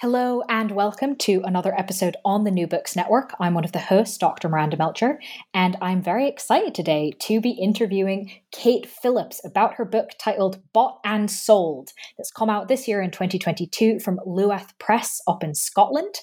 Hello and welcome to another episode on the New Books Network. I'm one of the hosts, Dr. Miranda Melcher, and I'm very excited today to be interviewing Kate Phillips about her book titled Bought and Sold that's come out this year in 2022 from Luath Press up in Scotland,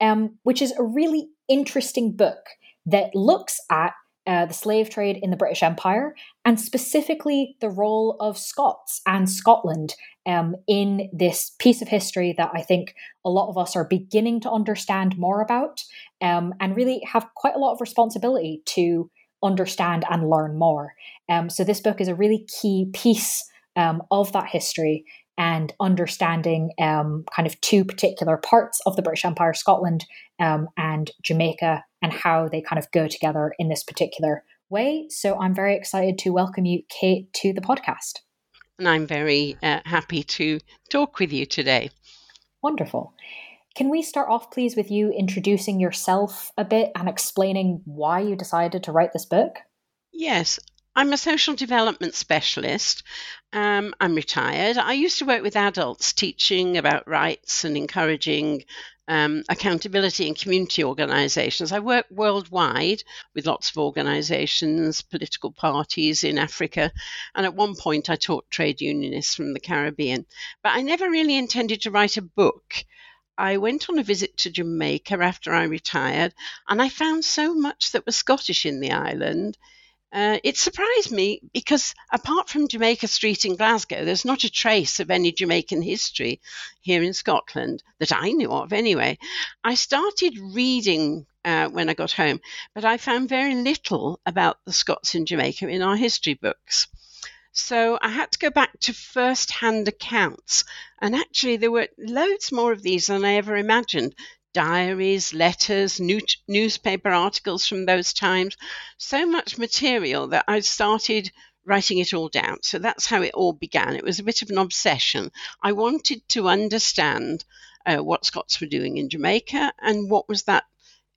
um, which is a really interesting book that looks at uh, the slave trade in the British Empire, and specifically the role of Scots and Scotland um, in this piece of history that I think a lot of us are beginning to understand more about um, and really have quite a lot of responsibility to understand and learn more. Um, so, this book is a really key piece um, of that history and understanding um, kind of two particular parts of the British Empire, Scotland um, and Jamaica, and how they kind of go together in this particular way. So I'm very excited to welcome you, Kate, to the podcast. And I'm very uh, happy to talk with you today. Wonderful. Can we start off, please, with you introducing yourself a bit and explaining why you decided to write this book? Yes, I'm a social development specialist. Um, I'm retired. I used to work with adults teaching about rights and encouraging um, accountability and community organizations. I work worldwide with lots of organizations, political parties in Africa, and at one point I taught trade unionists from the Caribbean. But I never really intended to write a book. I went on a visit to Jamaica after I retired, and I found so much that was Scottish in the island uh, it surprised me because apart from Jamaica Street in Glasgow, there's not a trace of any Jamaican history here in Scotland that I knew of anyway. I started reading uh, when I got home, but I found very little about the Scots in Jamaica in our history books. So I had to go back to first hand accounts. And actually, there were loads more of these than I ever imagined diaries, letters, new, newspaper articles from those times, so much material that I started writing it all down. So that's how it all began. It was a bit of an obsession. I wanted to understand uh, what Scots were doing in Jamaica and what was that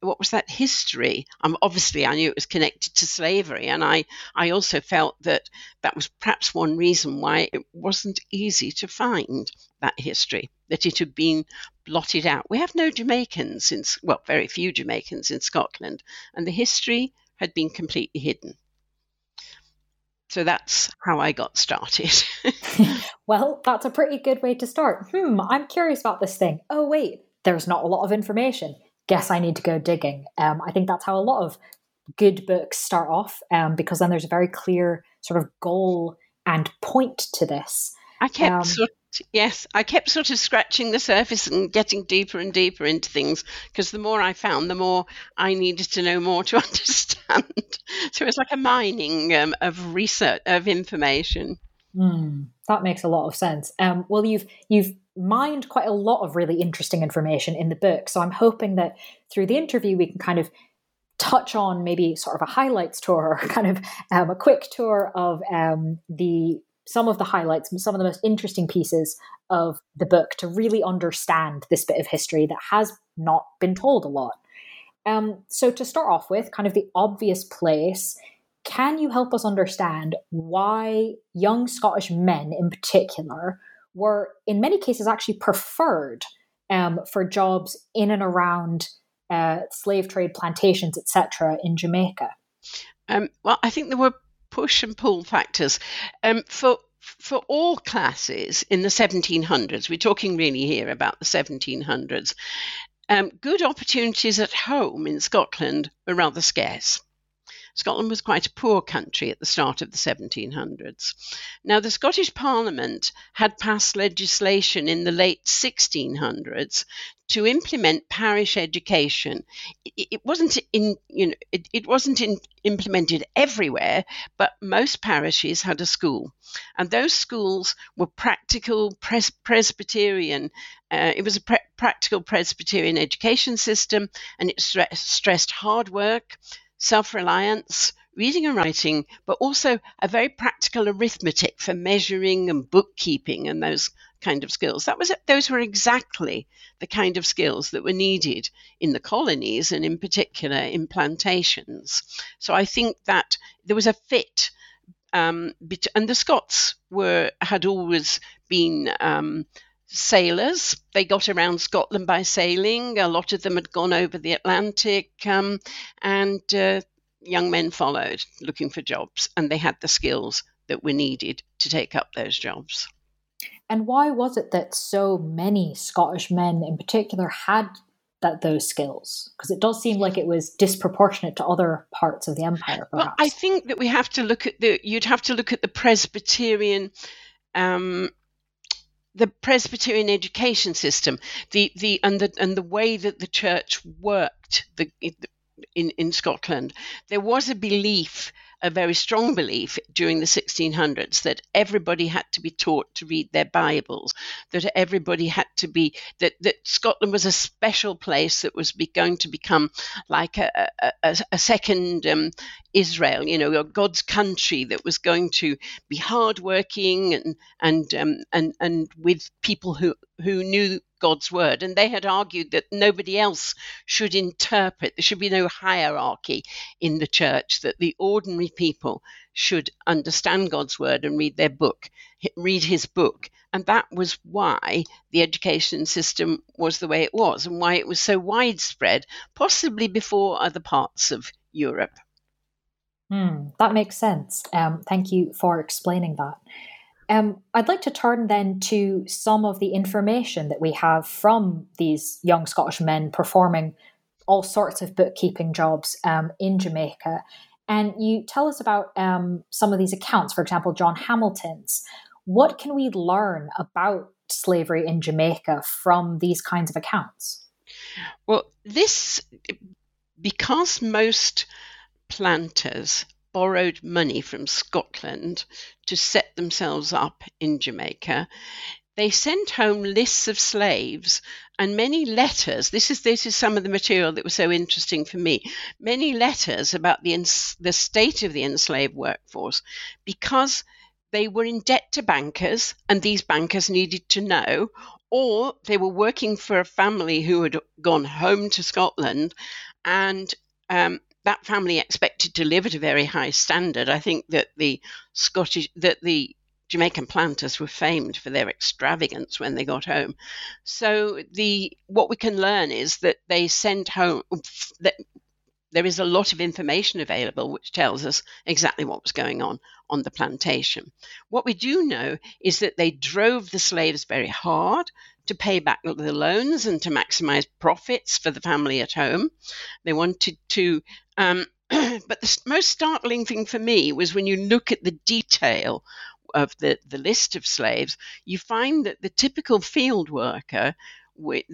what was that history? Um, obviously, I knew it was connected to slavery, and I, I also felt that that was perhaps one reason why it wasn't easy to find that history, that it had been blotted out. We have no Jamaicans in, well, very few Jamaicans in Scotland, and the history had been completely hidden. So that's how I got started. well, that's a pretty good way to start. Hmm, I'm curious about this thing. Oh, wait, there's not a lot of information guess I need to go digging. Um, I think that's how a lot of good books start off, um, because then there's a very clear sort of goal and point to this. I kept um, sort yes, I kept sort of scratching the surface and getting deeper and deeper into things because the more I found, the more I needed to know more to understand. so it's like a mining um, of research of information. Mm, that makes a lot of sense. Um, well, you've you've mined quite a lot of really interesting information in the book. So I'm hoping that through the interview, we can kind of touch on maybe sort of a highlights tour, or kind of um, a quick tour of um, the some of the highlights, some of the most interesting pieces of the book to really understand this bit of history that has not been told a lot. Um, so to start off with, kind of the obvious place. Can you help us understand why young Scottish men in particular were in many cases actually preferred um, for jobs in and around uh, slave trade plantations, etc., in Jamaica? Um, well, I think there were push and pull factors. Um, for for all classes in the 1700s, we're talking really here about the 1700s, um, good opportunities at home in Scotland were rather scarce. Scotland was quite a poor country at the start of the 1700s. Now, the Scottish Parliament had passed legislation in the late 1600s to implement parish education. It, wasn't in, you know, it, it wasn't in, implemented everywhere, but most parishes had a school, and those schools were practical pres- Presbyterian. Uh, it was a pre- practical Presbyterian education system, and it stre- stressed hard work, self reliance, reading and writing, but also a very practical arithmetic for measuring and bookkeeping and those kind of skills. That was those were exactly the kind of skills that were needed in the colonies and in particular in plantations. So I think that there was a fit. Um, and the Scots were had always been um, sailors. They got around Scotland by sailing. A lot of them had gone over the Atlantic, um, and uh, young men followed looking for jobs, and they had the skills that were needed to take up those jobs. And why was it that so many Scottish men, in particular, had that those skills? Because it does seem like it was disproportionate to other parts of the empire. Perhaps. Well, I think that we have to look at the. You'd have to look at the Presbyterian um, the Presbyterian education system, the the and the and the way that the church worked the, in in Scotland, there was a belief a very strong belief during the 1600s that everybody had to be taught to read their Bibles, that everybody had to be, that, that Scotland was a special place that was be, going to become like a, a, a second um, Israel, you know, God's country that was going to be hardworking and and um, and and with people who who knew God's word. And they had argued that nobody else should interpret, there should be no hierarchy in the church, that the ordinary people should understand God's word and read their book, read his book. And that was why the education system was the way it was and why it was so widespread, possibly before other parts of Europe. Hmm, that makes sense. Um, thank you for explaining that. Um, I'd like to turn then to some of the information that we have from these young Scottish men performing all sorts of bookkeeping jobs um, in Jamaica. And you tell us about um, some of these accounts, for example, John Hamilton's. What can we learn about slavery in Jamaica from these kinds of accounts? Well, this, because most planters borrowed money from Scotland to set themselves up in Jamaica. They sent home lists of slaves and many letters. This is this is some of the material that was so interesting for me. Many letters about the the state of the enslaved workforce because they were in debt to bankers and these bankers needed to know or they were working for a family who had gone home to Scotland and um, that family expected to live at a very high standard. I think that the Scottish that the Jamaican planters were famed for their extravagance when they got home. So the what we can learn is that they sent home that there is a lot of information available which tells us exactly what was going on on the plantation. What we do know is that they drove the slaves very hard to pay back the loans and to maximize profits for the family at home. They wanted to, um, but the most startling thing for me was when you look at the detail of the, the list of slaves, you find that the typical field worker with,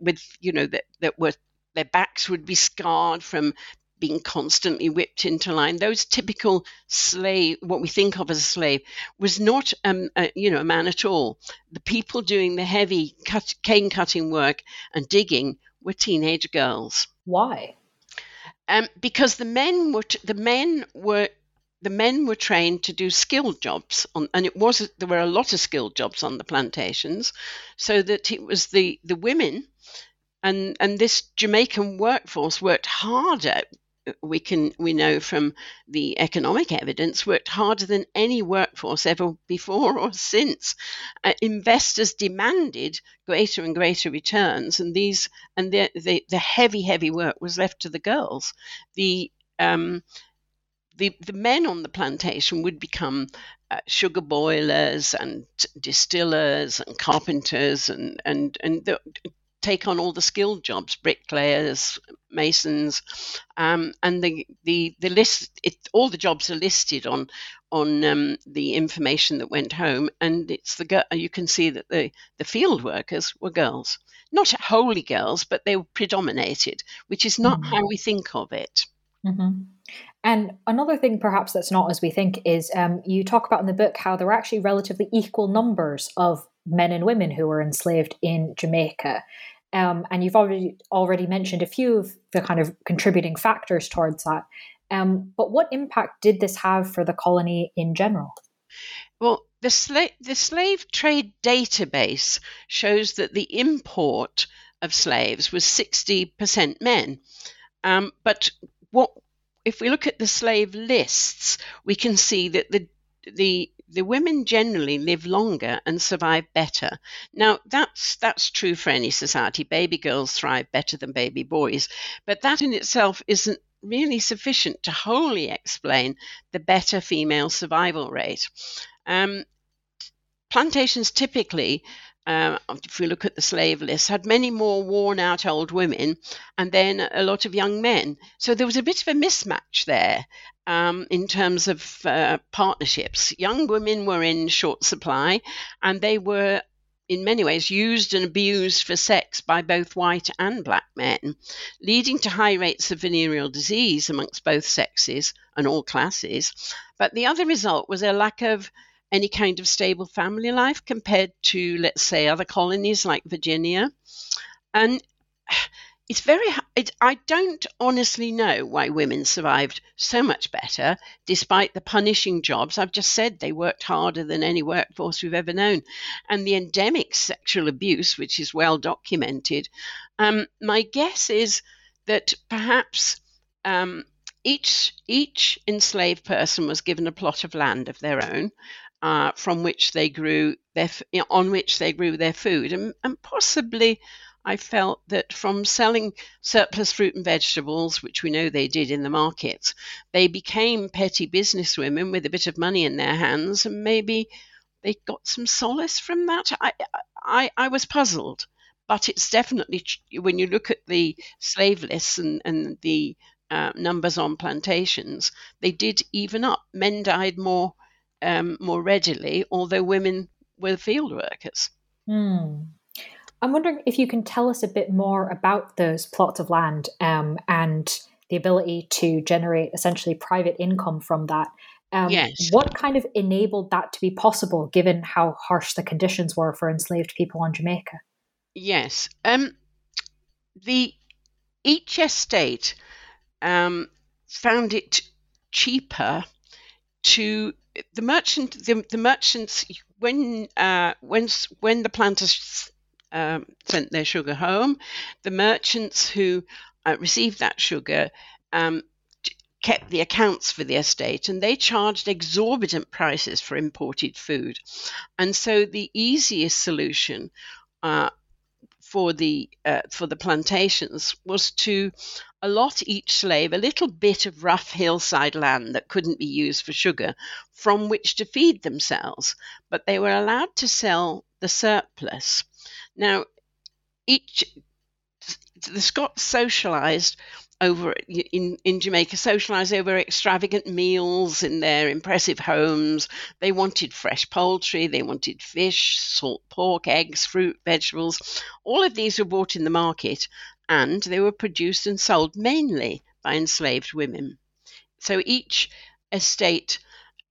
with you know, that, that were their backs would be scarred from being constantly whipped into line. Those typical slave, what we think of as a slave, was not um, a, you know a man at all. The people doing the heavy cut, cane cutting work and digging were teenage girls. Why? Um, because the men were t- the men were the men were trained to do skilled jobs on, and it was there were a lot of skilled jobs on the plantations, so that it was the the women and and this Jamaican workforce worked harder we can we know from the economic evidence worked harder than any workforce ever before or since. Uh, investors demanded greater and greater returns, and these and the, the, the heavy heavy work was left to the girls. The um, the, the men on the plantation would become uh, sugar boilers and distillers and carpenters and and and the, take on all the skilled jobs, bricklayers, masons, um, and the the the list. It, all the jobs are listed on on um, the information that went home, and it's the you can see that the the field workers were girls, not wholly girls, but they predominated, which is not mm-hmm. how we think of it. Mm-hmm. And another thing, perhaps that's not as we think, is um, you talk about in the book how there were actually relatively equal numbers of men and women who were enslaved in Jamaica. Um, and you've already already mentioned a few of the kind of contributing factors towards that. Um, but what impact did this have for the colony in general? Well, the, sla- the slave trade database shows that the import of slaves was 60% men. Um, but what if we look at the slave lists, we can see that the the the women generally live longer and survive better. Now that's that's true for any society. Baby girls thrive better than baby boys, but that in itself isn't really sufficient to wholly explain the better female survival rate. Um, plantations typically uh, if we look at the slave list, had many more worn out old women and then a lot of young men. So there was a bit of a mismatch there um, in terms of uh, partnerships. Young women were in short supply and they were. In many ways, used and abused for sex by both white and black men, leading to high rates of venereal disease amongst both sexes and all classes. But the other result was a lack of any kind of stable family life compared to, let's say, other colonies like Virginia. And it's very, it, I don't honestly know why women survived so much better despite the punishing jobs. I've just said they worked harder than any workforce we've ever known. And the endemic sexual abuse, which is well documented. Um, my guess is that perhaps um, each each enslaved person was given a plot of land of their own, uh, from which they grew their on which they grew their food, and, and possibly. I felt that from selling surplus fruit and vegetables, which we know they did in the markets, they became petty businesswomen with a bit of money in their hands, and maybe they got some solace from that. I, I, I was puzzled, but it's definitely when you look at the slave lists and, and the uh, numbers on plantations, they did even up. Men died more um, more readily, although women were field workers. Hmm. I'm wondering if you can tell us a bit more about those plots of land um, and the ability to generate essentially private income from that. Um, yes. What kind of enabled that to be possible, given how harsh the conditions were for enslaved people on Jamaica? Yes. Um, the each estate um, found it cheaper to the merchant the, the merchants when uh, when when the planters um, sent their sugar home, the merchants who uh, received that sugar um, kept the accounts for the estate and they charged exorbitant prices for imported food. And so the easiest solution uh, for the uh, for the plantations was to allot each slave a little bit of rough hillside land that couldn't be used for sugar from which to feed themselves, but they were allowed to sell the surplus. Now, each the Scots socialized over in, in Jamaica socialized over extravagant meals in their impressive homes. They wanted fresh poultry, they wanted fish, salt pork, eggs, fruit, vegetables. All of these were bought in the market and they were produced and sold mainly by enslaved women. So each estate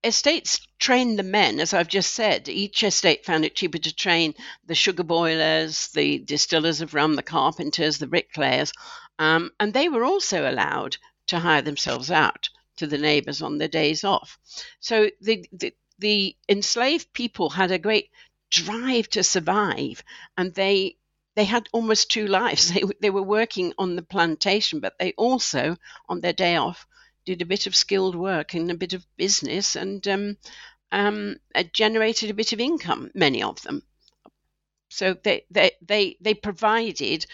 estates trained the men, as I've just said. Each estate found it cheaper to train the sugar boilers, the distillers of rum, the carpenters, the bricklayers, um, and they were also allowed to hire themselves out to the neighbors on their days off. So the, the, the enslaved people had a great drive to survive, and they they had almost two lives. They, they were working on the plantation, but they also, on their day off, did a bit of skilled work and a bit of business and um, um, uh, generated a bit of income, many of them. So they, they, they, they provided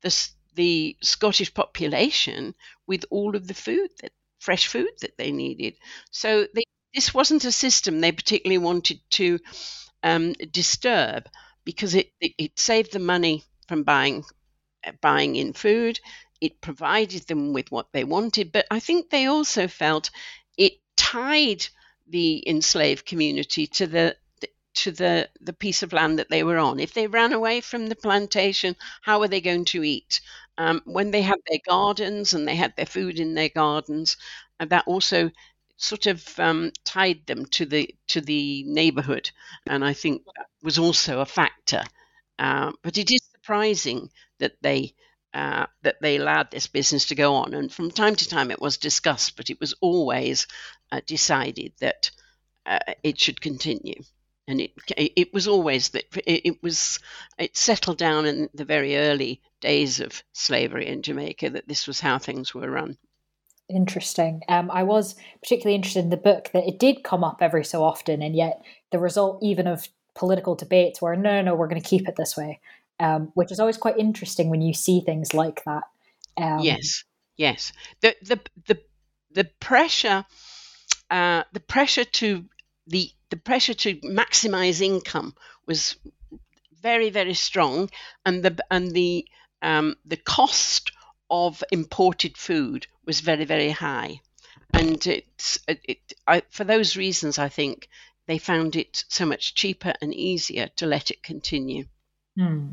the, the Scottish population with all of the food, that, fresh food that they needed. So they, this wasn't a system they particularly wanted to um, disturb because it, it, it, saved them money from buying buying in food. It provided them with what they wanted, but I think they also felt it tied the enslaved community to the to the the piece of land that they were on. If they ran away from the plantation, how were they going to eat? Um, when they had their gardens and they had their food in their gardens, and that also sort of um, tied them to the to the neighborhood, and I think that was also a factor. Uh, but it is surprising that they uh, that they allowed this business to go on, and from time to time it was discussed, but it was always uh, decided that uh, it should continue. And it it was always that it, was it settled down in the very early days of slavery in Jamaica that this was how things were run. Interesting. Um, I was particularly interested in the book that it did come up every so often, and yet the result even of political debates were no, no, no, we're going to keep it this way, um, which is always quite interesting when you see things like that. Um, yes, yes. The the the the pressure, uh, the pressure to the the pressure to maximize income was very very strong, and the and the um, the cost of imported food was very, very high. And it's, it, it, I, for those reasons, I think they found it so much cheaper and easier to let it continue. Hmm.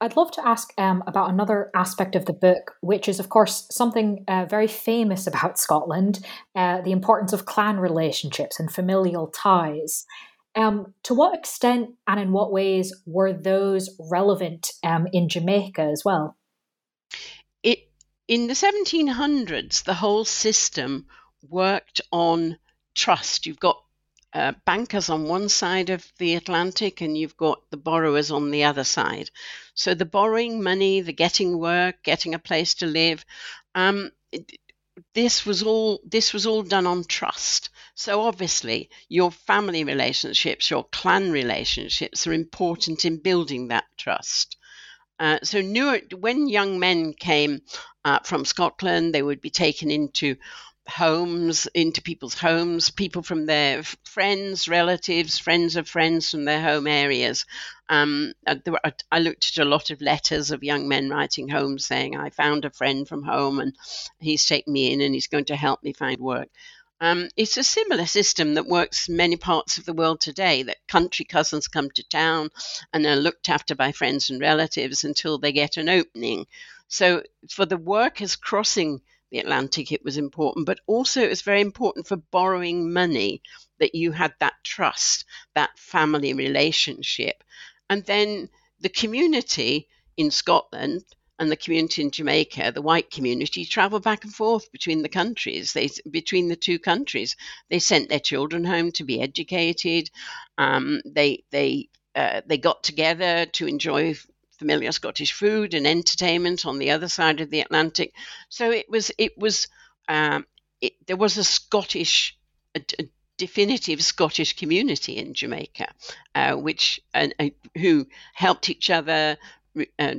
I'd love to ask um, about another aspect of the book, which is, of course, something uh, very famous about Scotland uh, the importance of clan relationships and familial ties. Um, to what extent and in what ways were those relevant um, in Jamaica as well? It, in the 1700s, the whole system worked on trust. You've got uh, bankers on one side of the Atlantic and you've got the borrowers on the other side. So the borrowing money, the getting work, getting a place to live, um, this was all this was all done on trust. So obviously, your family relationships, your clan relationships are important in building that trust. Uh, so new, when young men came uh, from Scotland, they would be taken into homes, into people's homes, people from their friends, relatives, friends of friends from their home areas. Um, uh, were, I looked at a lot of letters of young men writing home saying, I found a friend from home and he's taken me in and he's going to help me find work. Um, it's a similar system that works in many parts of the world today that country cousins come to town and are looked after by friends and relatives until they get an opening. So, for the workers crossing the Atlantic, it was important, but also it was very important for borrowing money that you had that trust, that family relationship. And then the community in Scotland and the community in Jamaica, the white community, travel back and forth between the countries. They between the two countries, they sent their children home to be educated. Um, they they uh, they got together to enjoy familiar Scottish food and entertainment on the other side of the Atlantic. So it was it was um, it, there was a Scottish a, a definitive Scottish community in Jamaica, uh, which uh, who helped each other. Uh,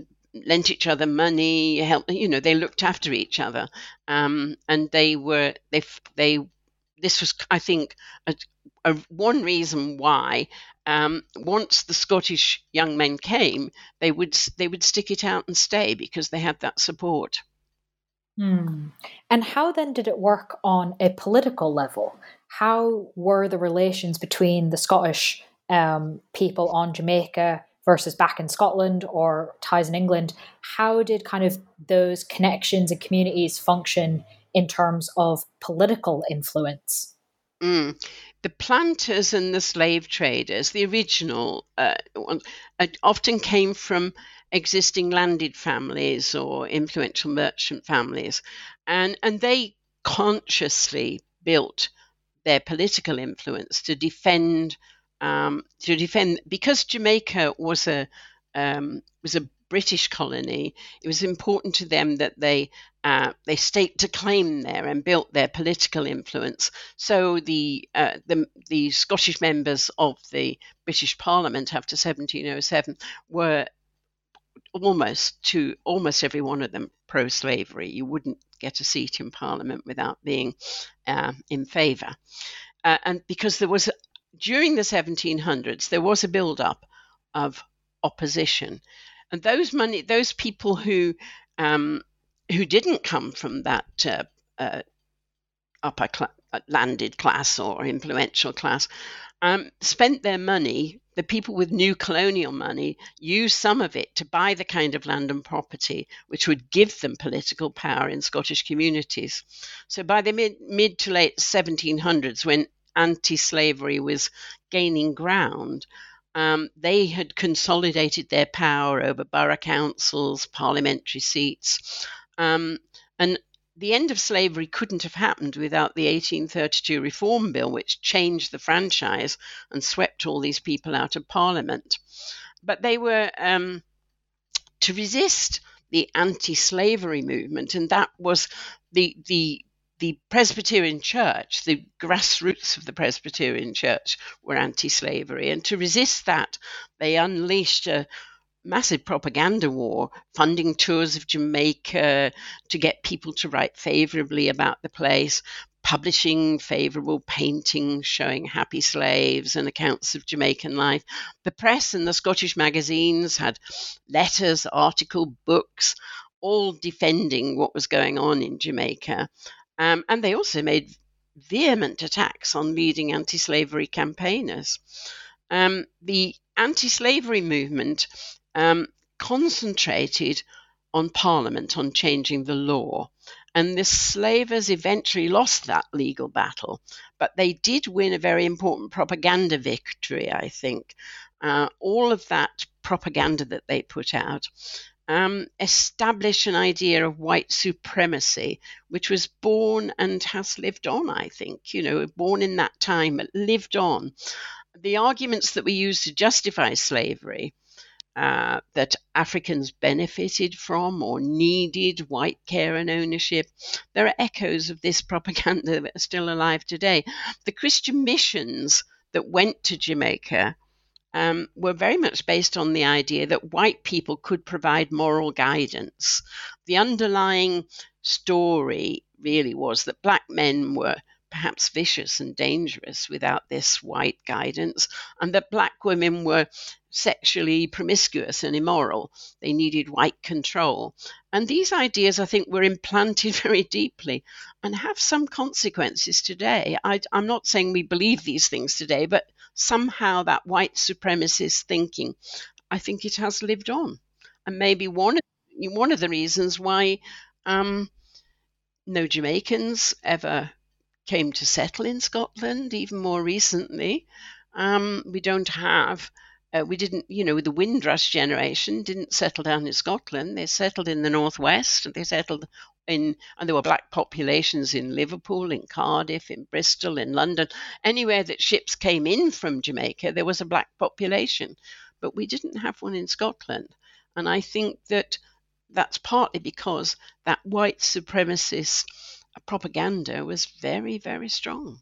lent each other money, help. You know, they looked after each other, um, and they were they they. This was, I think, a, a one reason why um, once the Scottish young men came, they would they would stick it out and stay because they had that support. Hmm. And how then did it work on a political level? How were the relations between the Scottish um, people on Jamaica versus back in Scotland or ties in England, how did kind of those connections and communities function in terms of political influence? Mm. The planters and the slave traders, the original, uh, uh, often came from existing landed families or influential merchant families, and and they consciously built their political influence to defend um, to defend because Jamaica was a um, was a British colony. It was important to them that they uh, they staked a claim there and built their political influence. So the, uh, the the Scottish members of the British Parliament after 1707 were almost to almost every one of them pro-slavery. You wouldn't get a seat in Parliament without being uh, in favour. Uh, and because there was during the 1700s, there was a build up of opposition. And those money, those people who um, who didn't come from that uh, uh, upper cl- landed class or influential class, um, spent their money. The people with new colonial money used some of it to buy the kind of land and property which would give them political power in Scottish communities. So by the mid, mid to late 1700s, when anti slavery was gaining ground, um, they had consolidated their power over borough councils, parliamentary seats. Um, and the end of slavery couldn't have happened without the 1832 Reform Bill, which changed the franchise and swept all these people out of Parliament. But they were um, to resist the anti-slavery movement, and that was the the the Presbyterian Church, the grassroots of the Presbyterian Church, were anti slavery. And to resist that, they unleashed a massive propaganda war, funding tours of Jamaica to get people to write favorably about the place, publishing favorable paintings showing happy slaves and accounts of Jamaican life. The press and the Scottish magazines had letters, article, books, all defending what was going on in Jamaica. Um, and they also made vehement attacks on leading anti slavery campaigners. Um, the anti slavery movement um, concentrated on Parliament, on changing the law. And the slavers eventually lost that legal battle, but they did win a very important propaganda victory, I think. Uh, all of that propaganda that they put out um, establish an idea of white supremacy, which was born and has lived on, I think, you know, born in that time, but lived on. The arguments that we use to justify slavery, uh, that Africans benefited from or needed white care and ownership. There are echoes of this propaganda that are still alive today. The Christian missions that went to Jamaica um, were very much based on the idea that white people could provide moral guidance. The underlying story really was that black men were perhaps vicious and dangerous without this white guidance, and that black women were sexually promiscuous and immoral. They needed white control. And these ideas, I think, were implanted very deeply and have some consequences today. I, am not saying we believe these things today, but somehow that white supremacist thinking, I think it has lived on. And maybe one of, one of the reasons why um, no Jamaicans ever came to settle in Scotland, even more recently. Um, we don't have uh, we didn't, you know, the Windrush generation didn't settle down in Scotland. They settled in the northwest. They settled in, and there were black populations in Liverpool, in Cardiff, in Bristol, in London. Anywhere that ships came in from Jamaica, there was a black population. But we didn't have one in Scotland. And I think that that's partly because that white supremacist propaganda was very, very strong.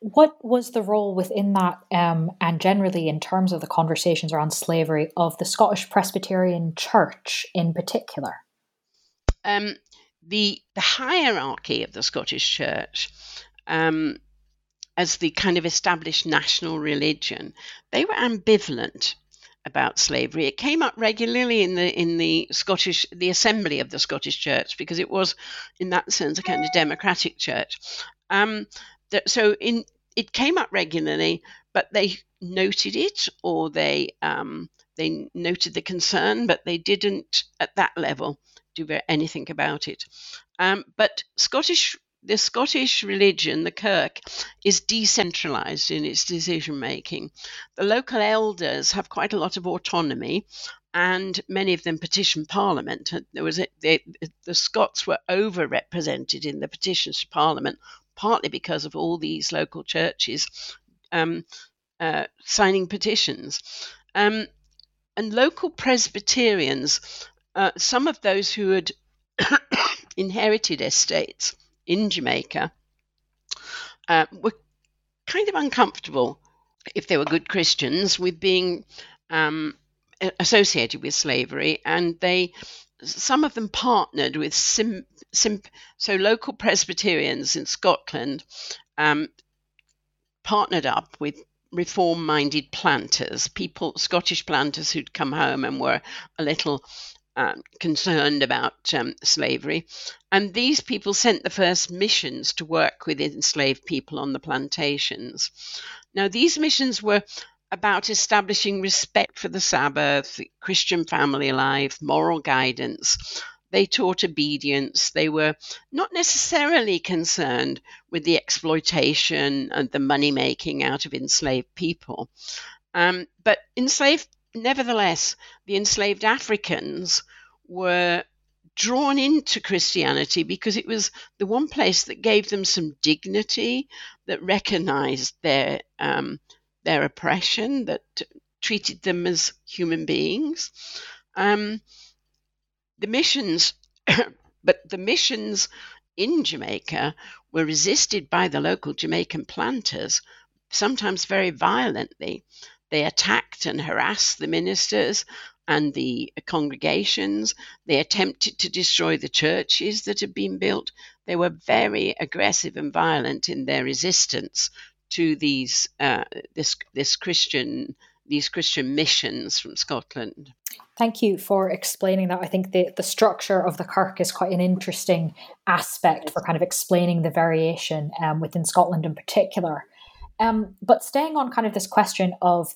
what was the role within that, um, and generally in terms of the conversations around slavery, of the Scottish Presbyterian Church in particular? Um, the the hierarchy of the Scottish Church, um, as the kind of established national religion, they were ambivalent about slavery. It came up regularly in the in the Scottish the Assembly of the Scottish Church because it was, in that sense, a kind of democratic church. Um, so in it came up regularly, but they noted it or they um, they noted the concern, but they didn't at that level do anything about it. Um, but Scottish the Scottish religion, the Kirk, is decentralized in its decision making. The local elders have quite a lot of autonomy, and many of them petition Parliament. There was a, they, the Scots were overrepresented in the petitions to Parliament partly because of all these local churches um, uh, signing petitions. Um, and local Presbyterians, uh, some of those who had inherited estates in Jamaica, uh, were kind of uncomfortable if they were good Christians with being um, associated with slavery, and they some of them partnered with sim, so local Presbyterians in Scotland um, partnered up with reform minded planters, people, Scottish planters who'd come home and were a little uh, concerned about um, slavery. And these people sent the first missions to work with enslaved people on the plantations. Now, these missions were about establishing respect for the Sabbath, Christian family life, moral guidance. They taught obedience. They were not necessarily concerned with the exploitation and the money making out of enslaved people. Um, but enslaved, nevertheless, the enslaved Africans were drawn into Christianity because it was the one place that gave them some dignity, that recognized their um, their oppression, that treated them as human beings. Um, the missions, but the missions in Jamaica were resisted by the local Jamaican planters, sometimes very violently. They attacked and harassed the ministers and the congregations. They attempted to destroy the churches that had been built. They were very aggressive and violent in their resistance to these uh, this this Christian these Christian missions from Scotland. Thank you for explaining that. I think the, the structure of the Kirk is quite an interesting aspect for kind of explaining the variation um, within Scotland in particular. Um, but staying on kind of this question of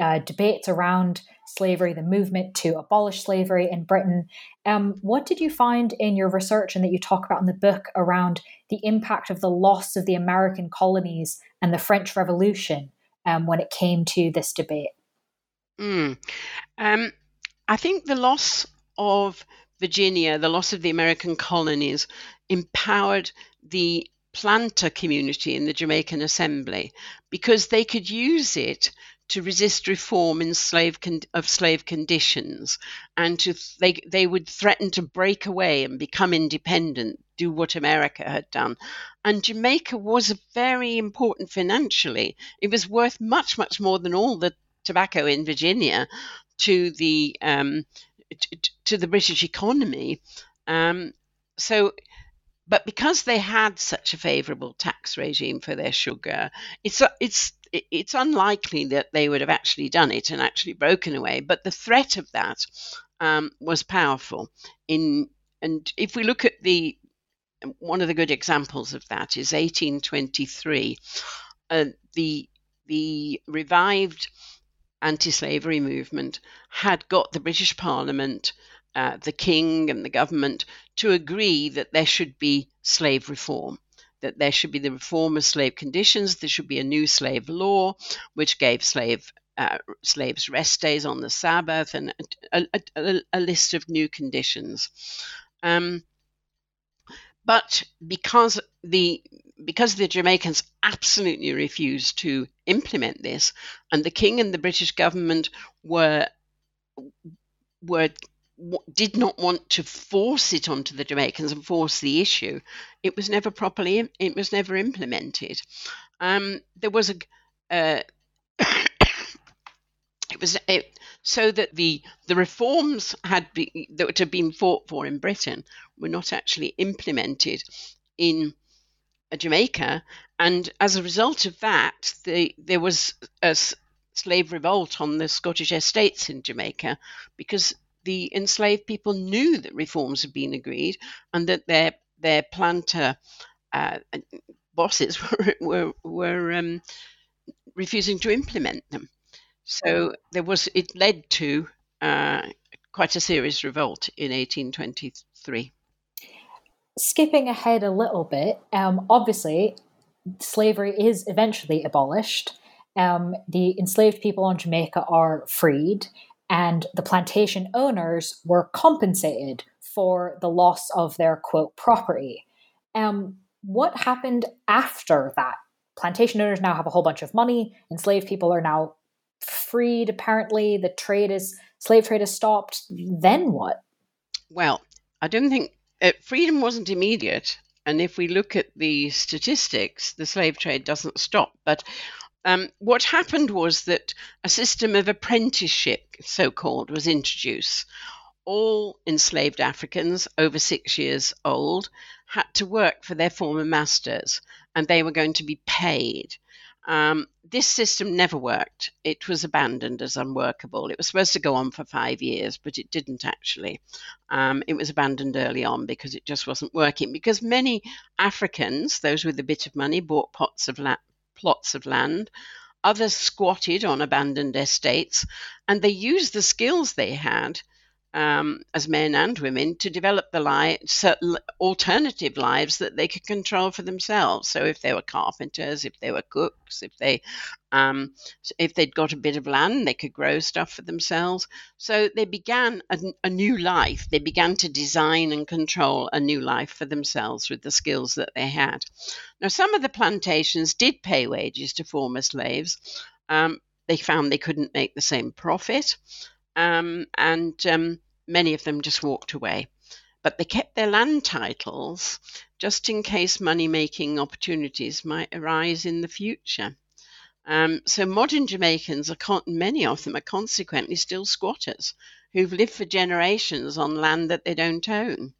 uh, debates around slavery, the movement to abolish slavery in Britain, um, what did you find in your research and that you talk about in the book around the impact of the loss of the American colonies and the French Revolution um, when it came to this debate? Mm. Um, I think the loss of Virginia, the loss of the American colonies, empowered the planter community in the Jamaican Assembly because they could use it to resist reform in slave con- of slave conditions and to they they would threaten to break away and become independent do what America had done and Jamaica was very important financially it was worth much much more than all the tobacco in Virginia to the um, t- to the British economy. Um, so, but because they had such a favourable tax regime for their sugar, it's it's it's unlikely that they would have actually done it and actually broken away. But the threat of that um, was powerful. In and if we look at the one of the good examples of that is 1823. Uh, the the revived anti-slavery movement had got the British Parliament, uh, the King, and the government to agree that there should be slave reform. That there should be the reform of slave conditions. There should be a new slave law, which gave slave uh, slaves rest days on the Sabbath, and a, a, a list of new conditions. Um, but because the because the Jamaicans absolutely refused to implement this, and the king and the British government were were did not want to force it onto the Jamaicans and force the issue, it was never properly it was never implemented. Um, there was a uh, it was it, so that the the reforms had be, that had been fought for in Britain were not actually implemented in Jamaica, and as a result of that, the, there was a slave revolt on the Scottish estates in Jamaica because the enslaved people knew that reforms had been agreed and that their their planter uh, bosses were were, were um, refusing to implement them. So there was it led to uh, quite a serious revolt in 1823 skipping ahead a little bit, um, obviously, slavery is eventually abolished. Um, the enslaved people on Jamaica are freed, and the plantation owners were compensated for the loss of their quote property. Um, what happened after that? Plantation owners now have a whole bunch of money. Enslaved people are now freed, apparently, the trade is slave trade is stopped. Then what? Well, I don't think uh, freedom wasn't immediate. And if we look at the statistics, the slave trade doesn't stop. But um, what happened was that a system of apprenticeship, so called, was introduced. All enslaved Africans over six years old had to work for their former masters and they were going to be paid. Um, this system never worked. It was abandoned as unworkable. It was supposed to go on for five years, but it didn't actually. Um, it was abandoned early on because it just wasn't working. Because many Africans, those with a bit of money, bought pots of la- plots of land. Others squatted on abandoned estates, and they used the skills they had um, as men and women to develop the lives, alternative lives that they could control for themselves. So if they were carpenters, if they were cooks, if they um, if they'd got a bit of land, they could grow stuff for themselves. So they began a, a new life. They began to design and control a new life for themselves with the skills that they had. Now, some of the plantations did pay wages to former slaves. Um, they found they couldn't make the same profit um, and um, many of them just walked away. But they kept their land titles just in case money making opportunities might arise in the future. Um, so modern Jamaicans are con- many of them are consequently still squatters who've lived for generations on land that they don't own.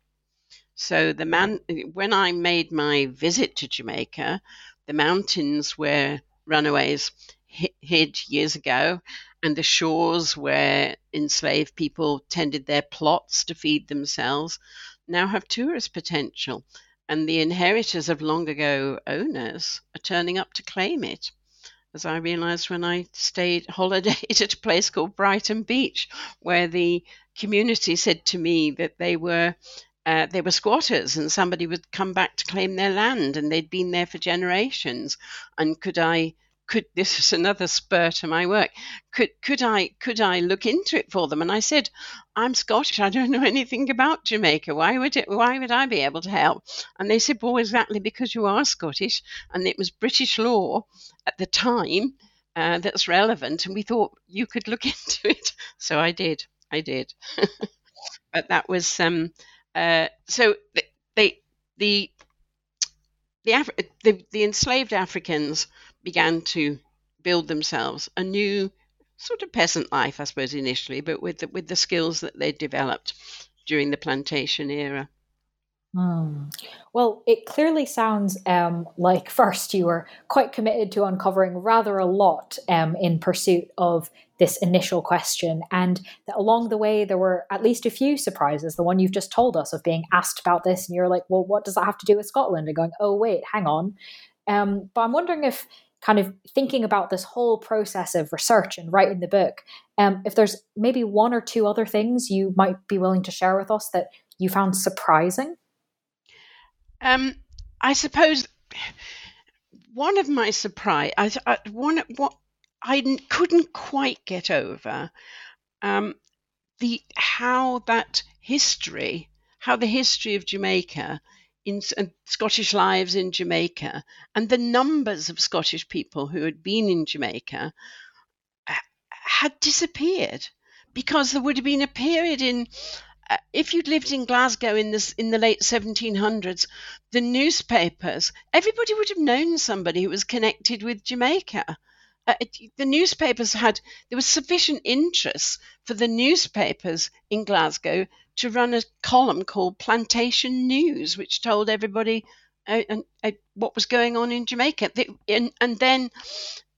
So the man, when I made my visit to Jamaica, the mountains were runaways hid years ago and the shores where enslaved people tended their plots to feed themselves now have tourist potential, and the inheritors of long ago owners are turning up to claim it. As I realized when I stayed holidayed at a place called Brighton Beach, where the community said to me that they were uh, they were squatters and somebody would come back to claim their land and they'd been there for generations. And could I could this is another spur to my work. Could could i could i look into it for them? And i said i'm scottish. I don't know anything about jamaica. Why would it why would i be able to help? And they said well exactly because you are scottish and it was british law at the time uh, that's relevant and we thought you could look into it. So i did i did. But that was um uh, so they the the, the, the enslaved Africans began to build themselves a new sort of peasant life, I suppose, initially, but with the, with the skills that they developed during the plantation era. Hmm. Well, it clearly sounds um, like first you were quite committed to uncovering rather a lot um, in pursuit of this initial question, and that along the way there were at least a few surprises. The one you've just told us of being asked about this, and you're like, "Well, what does that have to do with Scotland?" And going, "Oh, wait, hang on." Um, but I'm wondering if kind of thinking about this whole process of research and writing the book, um, if there's maybe one or two other things you might be willing to share with us that you found surprising. Um, I suppose one of my surprise, I, I one what I couldn't quite get over, um, the how that history, how the history of Jamaica in uh, Scottish lives in Jamaica and the numbers of Scottish people who had been in Jamaica had disappeared because there would have been a period in uh, if you'd lived in Glasgow in this in the late 1700s the newspapers everybody would have known somebody who was connected with Jamaica uh, the newspapers had there was sufficient interest for the newspapers in Glasgow to run a column called Plantation News, which told everybody uh, uh, what was going on in Jamaica. The, and, and, then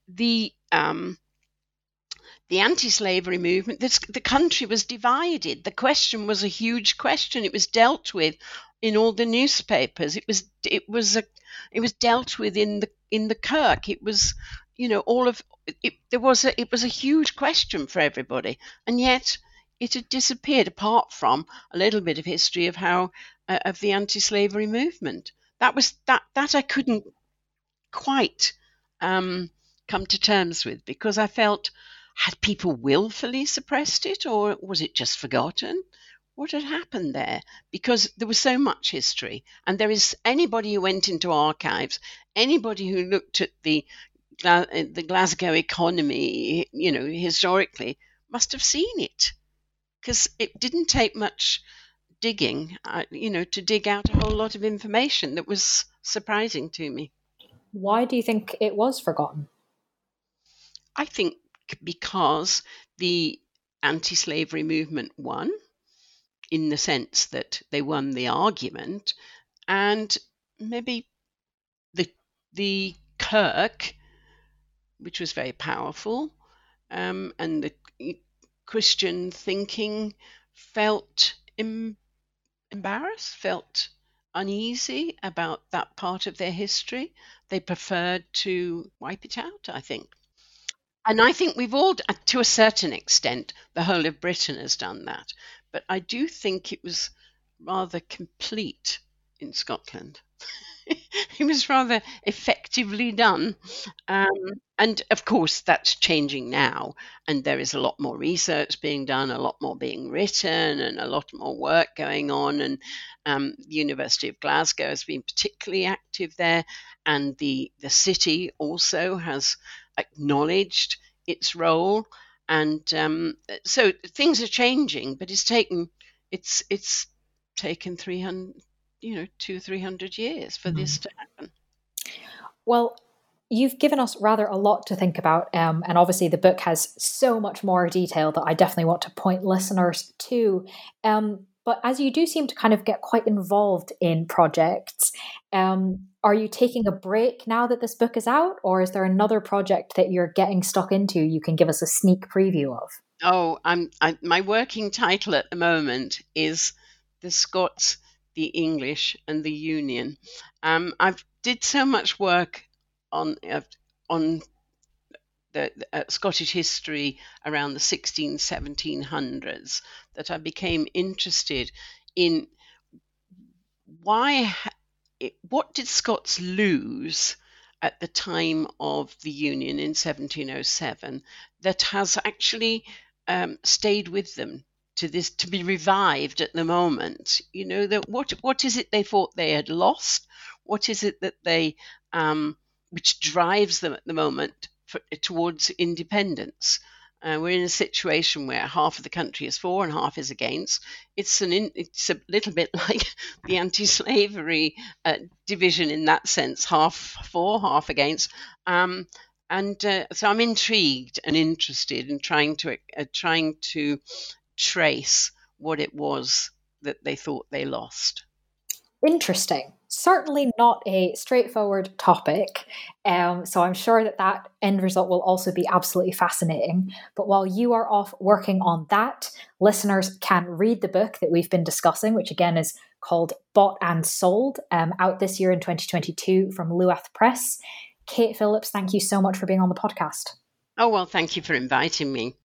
the um, the anti-slavery movement. This, the country was divided. The question was a huge question. It was dealt with in all the newspapers. It was it was a it was dealt with in the in the Kirk. It was you know all of it. There was a it was a huge question for everybody, and yet it had disappeared apart from a little bit of history of how uh, of the anti-slavery movement. That was that that i couldn't quite um, come to terms with because i felt had people willfully suppressed it or was it just forgotten? What had happened there? Because there was so much history. And there is anybody who went into archives anybody who looked at the the Glasgow economy, you know, historically, must have seen it because it didn't take much digging, uh, you know, to dig out a whole lot of information that was surprising to me. Why do you think it was forgotten? I think because the anti slavery movement won, in the sense that they won the argument, and maybe the the Kirk, which was very powerful, um, and the Christian thinking felt em- embarrassed, felt uneasy about that part of their history. They preferred to wipe it out, I think. And I think we've all, to a certain extent, the whole of Britain has done that. But I do think it was rather complete in Scotland. it was rather effectively done. Um, and of course, that's changing now. And there is a lot more research being done, a lot more being written, and a lot more work going on. And um, the University of Glasgow has been particularly active there. And the, the city also has acknowledged its role. And um, so things are changing, but it's taken it's it's taken 300 you know two three hundred years for mm. this to happen. Well you've given us rather a lot to think about um, and obviously the book has so much more detail that i definitely want to point listeners to. Um, but as you do seem to kind of get quite involved in projects um, are you taking a break now that this book is out or is there another project that you're getting stuck into you can give us a sneak preview of? Oh i'm I, my working title at the moment is the scots the English and the Union. Um, I've did so much work on uh, on the, uh, Scottish history around the 16, 1700s that I became interested in why, what did Scots lose at the time of the Union in 1707 that has actually um, stayed with them to this to be revived at the moment you know that what what is it they thought they had lost what is it that they um, which drives them at the moment for, towards independence uh, we're in a situation where half of the country is for and half is against. It's an in, it's a little bit like the anti-slavery uh, division in that sense, half for, half against. Um, and uh, so I'm intrigued and interested in trying to uh, trying to trace what it was that they thought they lost. Interesting. Certainly not a straightforward topic. Um, so I'm sure that that end result will also be absolutely fascinating. But while you are off working on that, listeners can read the book that we've been discussing, which again is called Bought and Sold, um, out this year in 2022 from Luath Press. Kate Phillips, thank you so much for being on the podcast. Oh, well, thank you for inviting me.